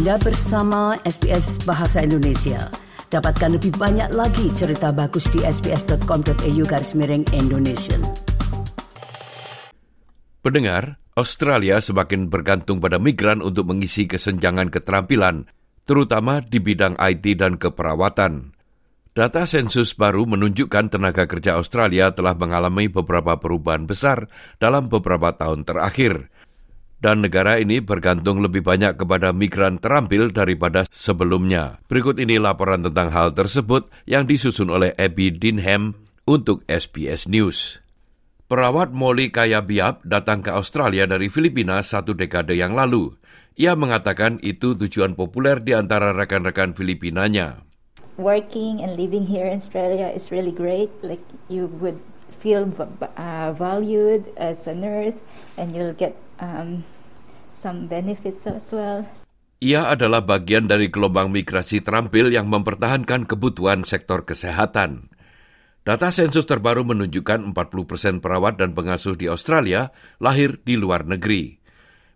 Anda bersama SBS Bahasa Indonesia. Dapatkan lebih banyak lagi cerita bagus di sbs.com.au garis miring Indonesia. Pendengar, Australia semakin bergantung pada migran untuk mengisi kesenjangan keterampilan, terutama di bidang IT dan keperawatan. Data sensus baru menunjukkan tenaga kerja Australia telah mengalami beberapa perubahan besar dalam beberapa tahun terakhir dan negara ini bergantung lebih banyak kepada migran terampil daripada sebelumnya. Berikut ini laporan tentang hal tersebut yang disusun oleh Abby Dinham untuk SBS News. Perawat Molly Kayabiab datang ke Australia dari Filipina satu dekade yang lalu. Ia mengatakan itu tujuan populer di antara rekan-rekan Filipinanya. Working and living here in Australia is really great. Like you would feel uh, valued as a nurse and you'll get um, Ia adalah bagian dari gelombang migrasi terampil yang mempertahankan kebutuhan sektor kesehatan. Data sensus terbaru menunjukkan 40% perawat dan pengasuh di Australia lahir di luar negeri.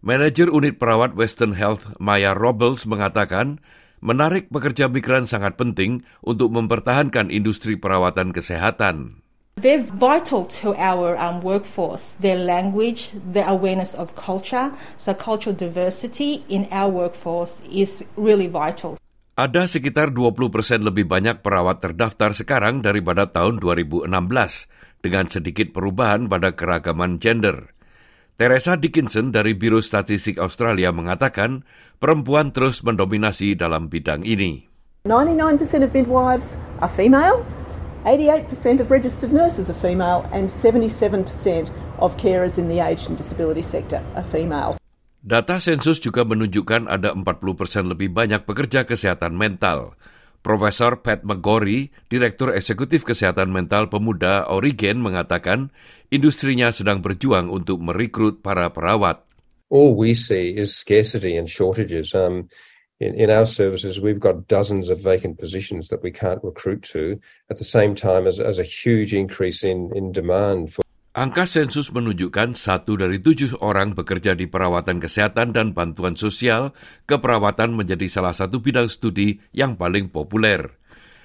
Manajer unit perawat Western Health Maya Robles mengatakan, menarik pekerja migran sangat penting untuk mempertahankan industri perawatan kesehatan. They're vital to our um, workforce. Their language, their awareness of culture, so cultural diversity in our workforce is really vital. Ada sekitar 20 persen lebih banyak perawat terdaftar sekarang daripada tahun 2016, dengan sedikit perubahan pada keragaman gender. Teresa Dickinson dari Biro Statistik Australia mengatakan perempuan terus mendominasi dalam bidang ini. 99% of midwives are female, 88% of registered nurses are female and 77% of carers in the aged and disability sector are female. Data sensus juga menunjukkan ada 40% lebih banyak pekerja kesehatan mental. Profesor Pat McGorry, Direktur Eksekutif Kesehatan Mental Pemuda Oregon mengatakan industrinya sedang berjuang untuk merekrut para perawat. All we see is scarcity and shortages. Um, in, in our services, we've got dozens of vacant positions that we can't recruit to at the same time as, as a huge increase in, in demand for Angka sensus menunjukkan satu dari tujuh orang bekerja di perawatan kesehatan dan bantuan sosial, keperawatan menjadi salah satu bidang studi yang paling populer.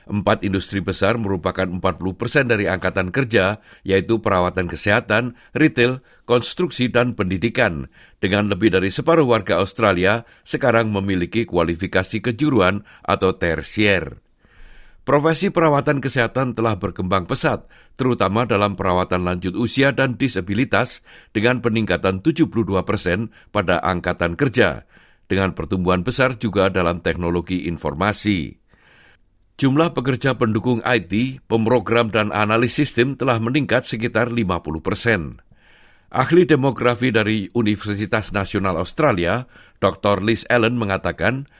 Empat industri besar merupakan 40 persen dari angkatan kerja, yaitu perawatan kesehatan, retail, konstruksi, dan pendidikan. Dengan lebih dari separuh warga Australia sekarang memiliki kualifikasi kejuruan atau tersier. Profesi perawatan kesehatan telah berkembang pesat, terutama dalam perawatan lanjut usia dan disabilitas dengan peningkatan 72 persen pada angkatan kerja, dengan pertumbuhan besar juga dalam teknologi informasi. Jumlah pekerja pendukung IT, pemrogram dan analis sistem telah meningkat sekitar 50 persen. Ahli demografi dari Universitas Nasional Australia, Dr. Liz Allen mengatakan,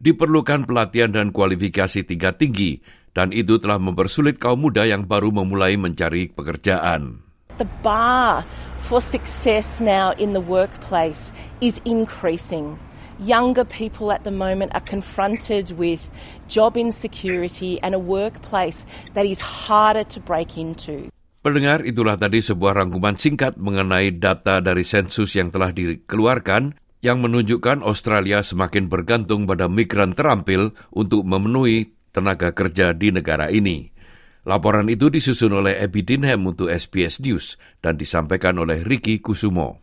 diperlukan pelatihan dan kualifikasi tingkat tinggi, dan itu telah mempersulit kaum muda yang baru memulai mencari pekerjaan. The bar for success now in the workplace is increasing. Younger people at the moment are confronted with job insecurity and a workplace that is harder to break into. Pendengar, itulah tadi sebuah rangkuman singkat mengenai data dari sensus yang telah dikeluarkan yang menunjukkan Australia semakin bergantung pada migran terampil untuk memenuhi tenaga kerja di negara ini. Laporan itu disusun oleh Abby Dinham untuk SBS News dan disampaikan oleh Ricky Kusumo.